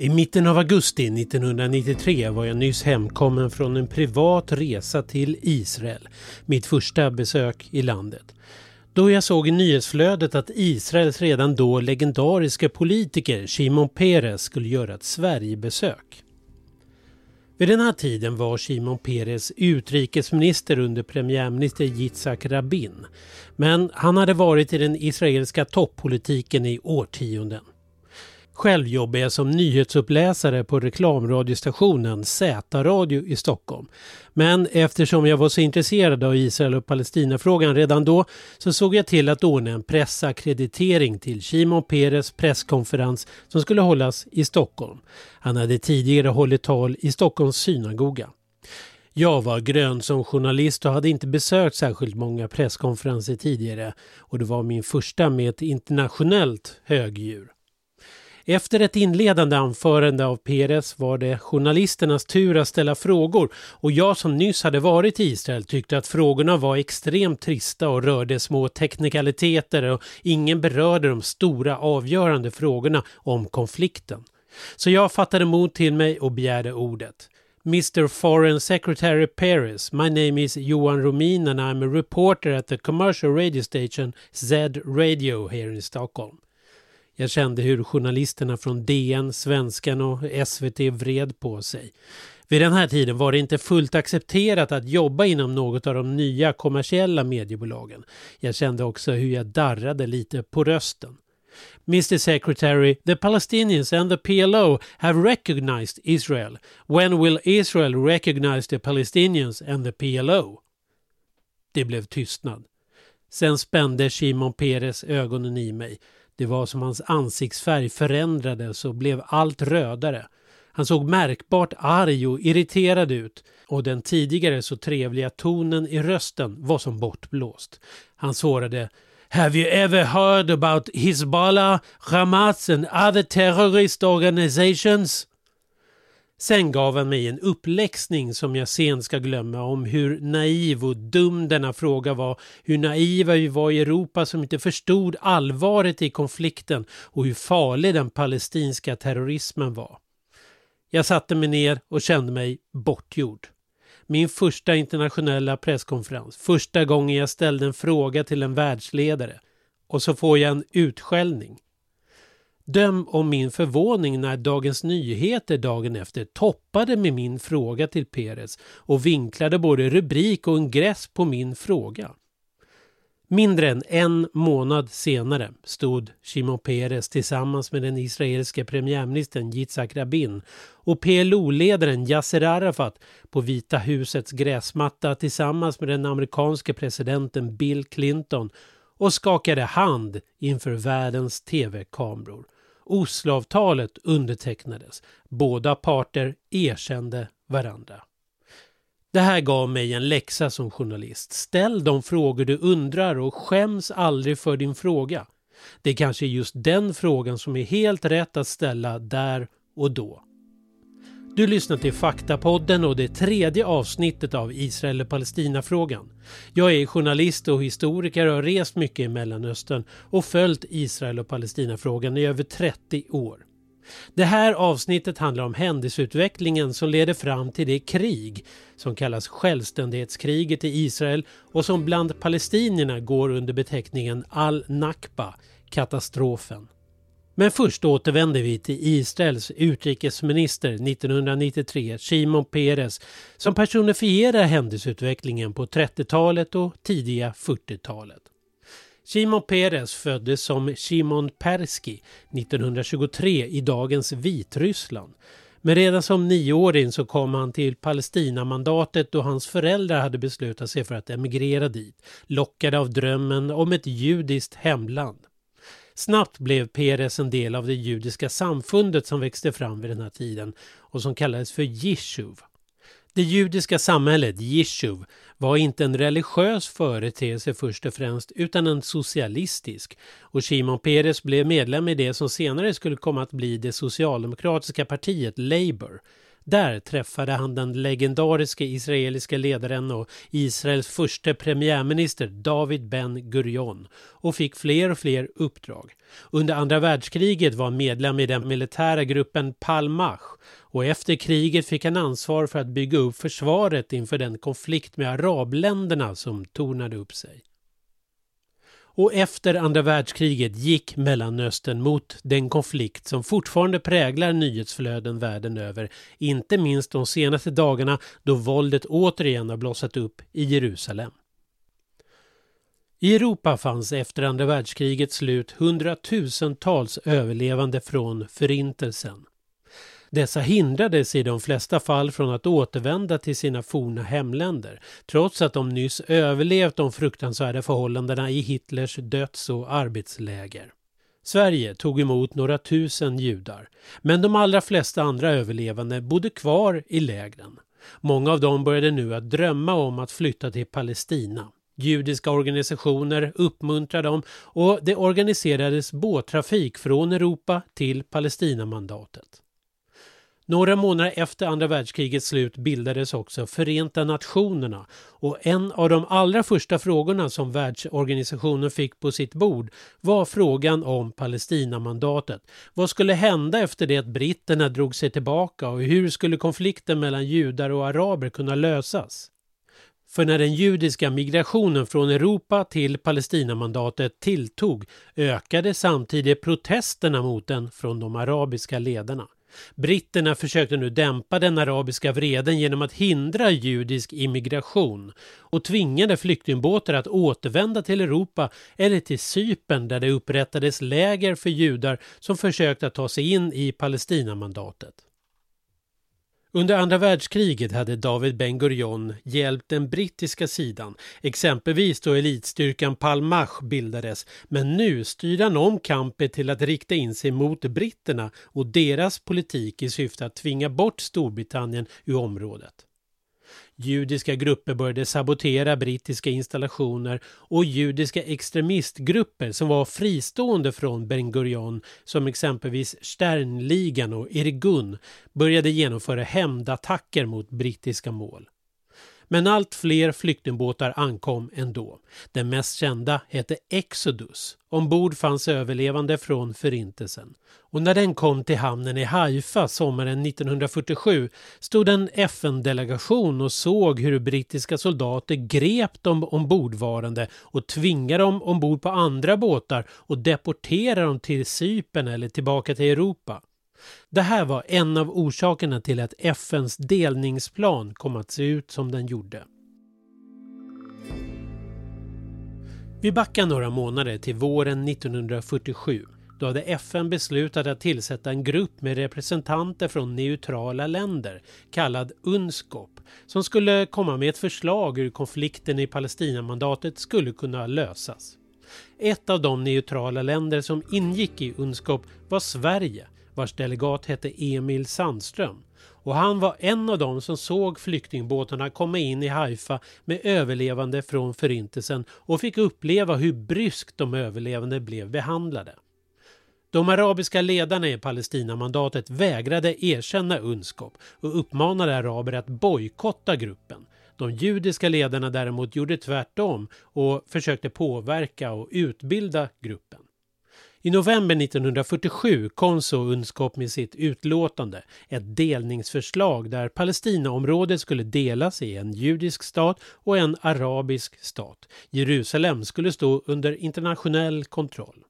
I mitten av augusti 1993 var jag nyss hemkommen från en privat resa till Israel. Mitt första besök i landet. Då jag såg i nyhetsflödet att Israels redan då legendariska politiker Shimon Peres skulle göra ett Sverigebesök. Vid den här tiden var Shimon Peres utrikesminister under premiärminister Yitzhak Rabin. Men han hade varit i den israeliska toppolitiken i årtionden. Själv jobbar jag som nyhetsuppläsare på reklamradiostationen Z-radio i Stockholm. Men eftersom jag var så intresserad av Israel och Palestinafrågan redan då så såg jag till att ordna en pressakkreditering till Shimon Peres presskonferens som skulle hållas i Stockholm. Han hade tidigare hållit tal i Stockholms synagoga. Jag var grön som journalist och hade inte besökt särskilt många presskonferenser tidigare och det var min första med ett internationellt högdjur. Efter ett inledande anförande av Peres var det journalisternas tur att ställa frågor och jag som nyss hade varit i Israel tyckte att frågorna var extremt trista och rörde små teknikaliteter och ingen berörde de stora avgörande frågorna om konflikten. Så jag fattade mod till mig och begärde ordet. Mr Foreign Secretary Paris, my name is Johan Romin and I'm a reporter at the commercial radio station Z Radio here in Stockholm. Jag kände hur journalisterna från DN, Svenskan och SVT vred på sig. Vid den här tiden var det inte fullt accepterat att jobba inom något av de nya kommersiella mediebolagen. Jag kände också hur jag darrade lite på rösten. Mr Secretary, the Palestinians and the PLO have recognized Israel. When will Israel recognize the Palestinians and the PLO? Det blev tystnad. Sen spände Shimon Peres ögonen i mig. Det var som hans ansiktsfärg förändrades och blev allt rödare. Han såg märkbart arg och irriterad ut och den tidigare så trevliga tonen i rösten var som bortblåst. Han svarade Have you ever heard about Hizbollah, Hamas and other terrorist organizations? Sen gav han mig en uppläxning som jag sen ska glömma om hur naiv och dum denna fråga var, hur naiva vi var i Europa som inte förstod allvaret i konflikten och hur farlig den palestinska terrorismen var. Jag satte mig ner och kände mig bortgjord. Min första internationella presskonferens, första gången jag ställde en fråga till en världsledare och så får jag en utskällning. Döm om min förvåning när Dagens Nyheter dagen efter toppade med min fråga till Peres och vinklade både rubrik och ingress på min fråga. Mindre än en månad senare stod Shimon Peres tillsammans med den israeliska premiärministern Yitzhak Rabin och PLO-ledaren Yasser Arafat på Vita husets gräsmatta tillsammans med den amerikanske presidenten Bill Clinton och skakade hand inför världens tv-kameror. Osloavtalet undertecknades. Båda parter erkände varandra. Det här gav mig en läxa som journalist. Ställ de frågor du undrar och skäms aldrig för din fråga. Det kanske är just den frågan som är helt rätt att ställa där och då. Du lyssnar till Faktapodden och det tredje avsnittet av Israel och Palestina-frågan. Jag är journalist och historiker och har rest mycket i Mellanöstern och följt Israel och Palestina-frågan i över 30 år. Det här avsnittet handlar om händelseutvecklingen som leder fram till det krig som kallas självständighetskriget i Israel och som bland palestinierna går under beteckningen al-Nakba, katastrofen. Men först återvänder vi till Israels utrikesminister 1993, Shimon Peres, som personifierar händelseutvecklingen på 30-talet och tidiga 40-talet. Shimon Peres föddes som Shimon Persky 1923 i dagens Vitryssland. Men redan som nioåring så kom han till Palestinamandatet då hans föräldrar hade beslutat sig för att emigrera dit, lockade av drömmen om ett judiskt hemland. Snabbt blev Peres en del av det judiska samfundet som växte fram vid den här tiden och som kallades för Jishuv. Det judiska samhället, Jishuv, var inte en religiös företeelse först och främst utan en socialistisk och Shimon Peres blev medlem i det som senare skulle komma att bli det socialdemokratiska partiet Labour. Där träffade han den legendariske israeliska ledaren och Israels första premiärminister David Ben Gurion och fick fler och fler uppdrag. Under andra världskriget var han medlem i den militära gruppen Palmach och efter kriget fick han ansvar för att bygga upp försvaret inför den konflikt med arabländerna som tornade upp sig. Och efter andra världskriget gick Mellanöstern mot den konflikt som fortfarande präglar nyhetsflöden världen över, inte minst de senaste dagarna då våldet återigen har blossat upp i Jerusalem. I Europa fanns efter andra världskrigets slut hundratusentals överlevande från Förintelsen. Dessa hindrades i de flesta fall från att återvända till sina forna hemländer trots att de nyss överlevt de fruktansvärda förhållandena i Hitlers döds och arbetsläger. Sverige tog emot några tusen judar, men de allra flesta andra överlevande bodde kvar i lägren. Många av dem började nu att drömma om att flytta till Palestina. Judiska organisationer uppmuntrade dem och det organiserades båttrafik från Europa till Palestinamandatet. Några månader efter andra världskrigets slut bildades också Förenta Nationerna och en av de allra första frågorna som världsorganisationen fick på sitt bord var frågan om Palestinamandatet. Vad skulle hända efter det att britterna drog sig tillbaka och hur skulle konflikten mellan judar och araber kunna lösas? För när den judiska migrationen från Europa till Palestinamandatet tilltog ökade samtidigt protesterna mot den från de arabiska ledarna. Britterna försökte nu dämpa den arabiska vreden genom att hindra judisk immigration och tvingade flyktingbåtar att återvända till Europa eller till Cypern där det upprättades läger för judar som försökte att ta sig in i Palestinamandatet. Under andra världskriget hade David Ben Gurion hjälpt den brittiska sidan, exempelvis då elitstyrkan Palmach bildades, men nu styrde han om kampen till att rikta in sig mot britterna och deras politik i syfte att tvinga bort Storbritannien ur området. Judiska grupper började sabotera brittiska installationer och judiska extremistgrupper som var fristående från Ben Gurion som exempelvis Sternligan och Irgun började genomföra hämndattacker mot brittiska mål. Men allt fler flyktingbåtar ankom ändå. Den mest kända hette Exodus. Ombord fanns överlevande från Förintelsen. Och när den kom till hamnen i Haifa sommaren 1947 stod en FN-delegation och såg hur brittiska soldater grep de ombordvarande och tvingade dem ombord på andra båtar och deporterade dem till Cypern eller tillbaka till Europa. Det här var en av orsakerna till att FNs delningsplan kom att se ut som den gjorde. Vi backar några månader till våren 1947. Då hade FN beslutat att tillsätta en grupp med representanter från neutrala länder kallad UNSCOP som skulle komma med ett förslag hur konflikten i Palestinamandatet skulle kunna lösas. Ett av de neutrala länder som ingick i UNSCOP var Sverige vars delegat hette Emil Sandström och han var en av dem som såg flyktingbåtarna komma in i Haifa med överlevande från förintelsen och fick uppleva hur bryskt de överlevande blev behandlade. De arabiska ledarna i Palestinamandatet vägrade erkänna UNSCOP och uppmanade araber att bojkotta gruppen. De judiska ledarna däremot gjorde tvärtom och försökte påverka och utbilda gruppen. I november 1947 kom så UNSCOP med sitt utlåtande, ett delningsförslag där Palestinaområdet skulle delas i en judisk stat och en arabisk stat. Jerusalem skulle stå under internationell kontroll.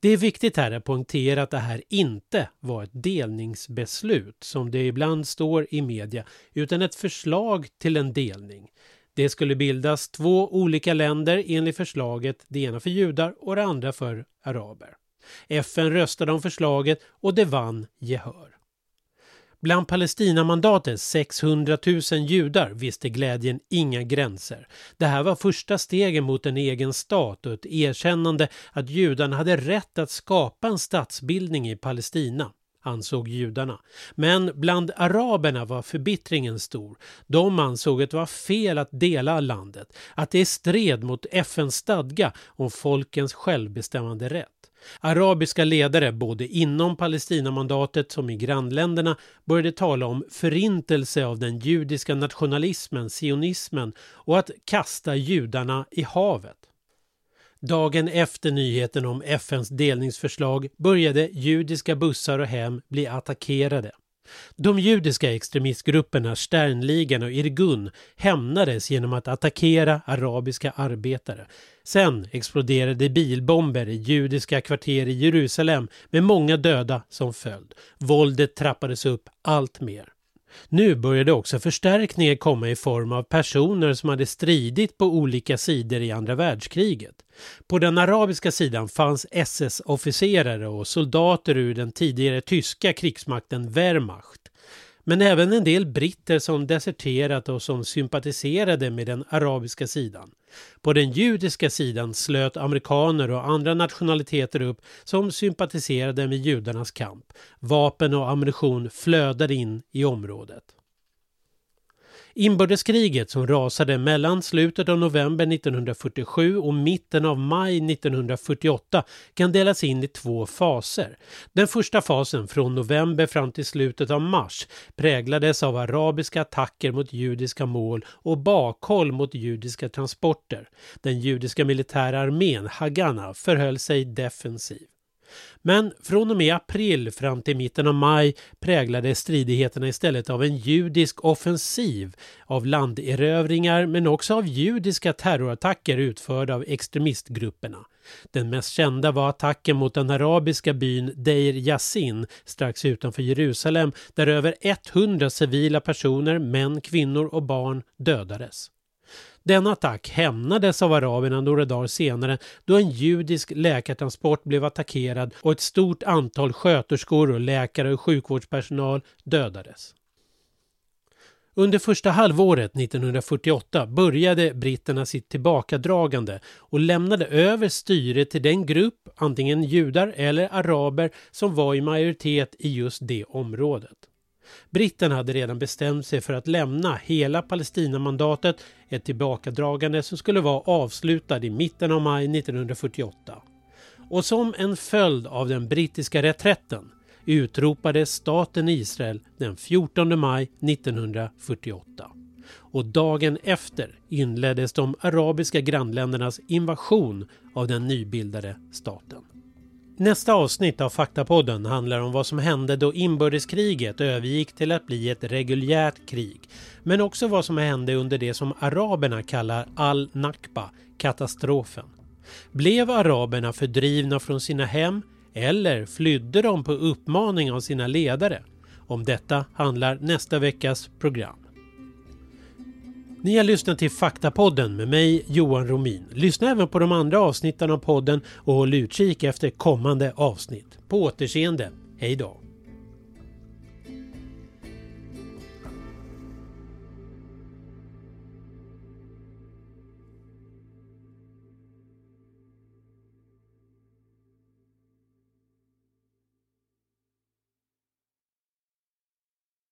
Det är viktigt här att poängtera att det här inte var ett delningsbeslut som det ibland står i media utan ett förslag till en delning. Det skulle bildas två olika länder enligt förslaget, det ena för judar och det andra för araber. FN röstade om förslaget och det vann gehör. Bland Palestinamandatets 600 000 judar visste glädjen inga gränser. Det här var första stegen mot en egen stat och ett erkännande att judarna hade rätt att skapa en statsbildning i Palestina ansåg judarna. Men bland araberna var förbittringen stor. De ansåg att det var fel att dela landet, att det stred mot FNs stadga om folkens självbestämmande rätt. Arabiska ledare både inom Palestinamandatet som i grannländerna började tala om förintelse av den judiska nationalismen, sionismen och att kasta judarna i havet. Dagen efter nyheten om FNs delningsförslag började judiska bussar och hem bli attackerade. De judiska extremistgrupperna Sternligan och Irgun hämnades genom att attackera arabiska arbetare. Sen exploderade bilbomber i judiska kvarter i Jerusalem med många döda som följd. Våldet trappades upp allt mer. Nu började också förstärkningar komma i form av personer som hade stridit på olika sidor i andra världskriget. På den arabiska sidan fanns SS-officerare och soldater ur den tidigare tyska krigsmakten Wehrmacht. Men även en del britter som deserterat och som sympatiserade med den arabiska sidan. På den judiska sidan slöt amerikaner och andra nationaliteter upp som sympatiserade med judarnas kamp. Vapen och ammunition flödade in i området. Inbördeskriget som rasade mellan slutet av november 1947 och mitten av maj 1948 kan delas in i två faser. Den första fasen från november fram till slutet av mars präglades av arabiska attacker mot judiska mål och bakhåll mot judiska transporter. Den judiska militära armén, Haganah, förhöll sig defensiv. Men från och med april fram till mitten av maj präglades stridigheterna istället av en judisk offensiv, av landerövringar men också av judiska terrorattacker utförda av extremistgrupperna. Den mest kända var attacken mot den arabiska byn Deir Yassin strax utanför Jerusalem där över 100 civila personer, män, kvinnor och barn dödades. Denna attack hämnades av araberna några dagar senare då en judisk läkartransport blev attackerad och ett stort antal sköterskor och läkare och sjukvårdspersonal dödades. Under första halvåret 1948 började britterna sitt tillbakadragande och lämnade över styret till den grupp, antingen judar eller araber, som var i majoritet i just det området. Britten hade redan bestämt sig för att lämna hela Palestinamandatet, ett tillbakadragande som skulle vara avslutad i mitten av maj 1948. Och som en följd av den brittiska reträtten utropades staten Israel den 14 maj 1948. Och dagen efter inleddes de arabiska grannländernas invasion av den nybildade staten. Nästa avsnitt av Faktapodden handlar om vad som hände då inbördeskriget övergick till att bli ett reguljärt krig. Men också vad som hände under det som araberna kallar al-Nakba, katastrofen. Blev araberna fördrivna från sina hem eller flydde de på uppmaning av sina ledare? Om detta handlar nästa veckas program. Ni har lyssnat till Faktapodden med mig Johan Romin. Lyssna även på de andra avsnitten av podden och håll utkik efter kommande avsnitt. På återseende. Hej då!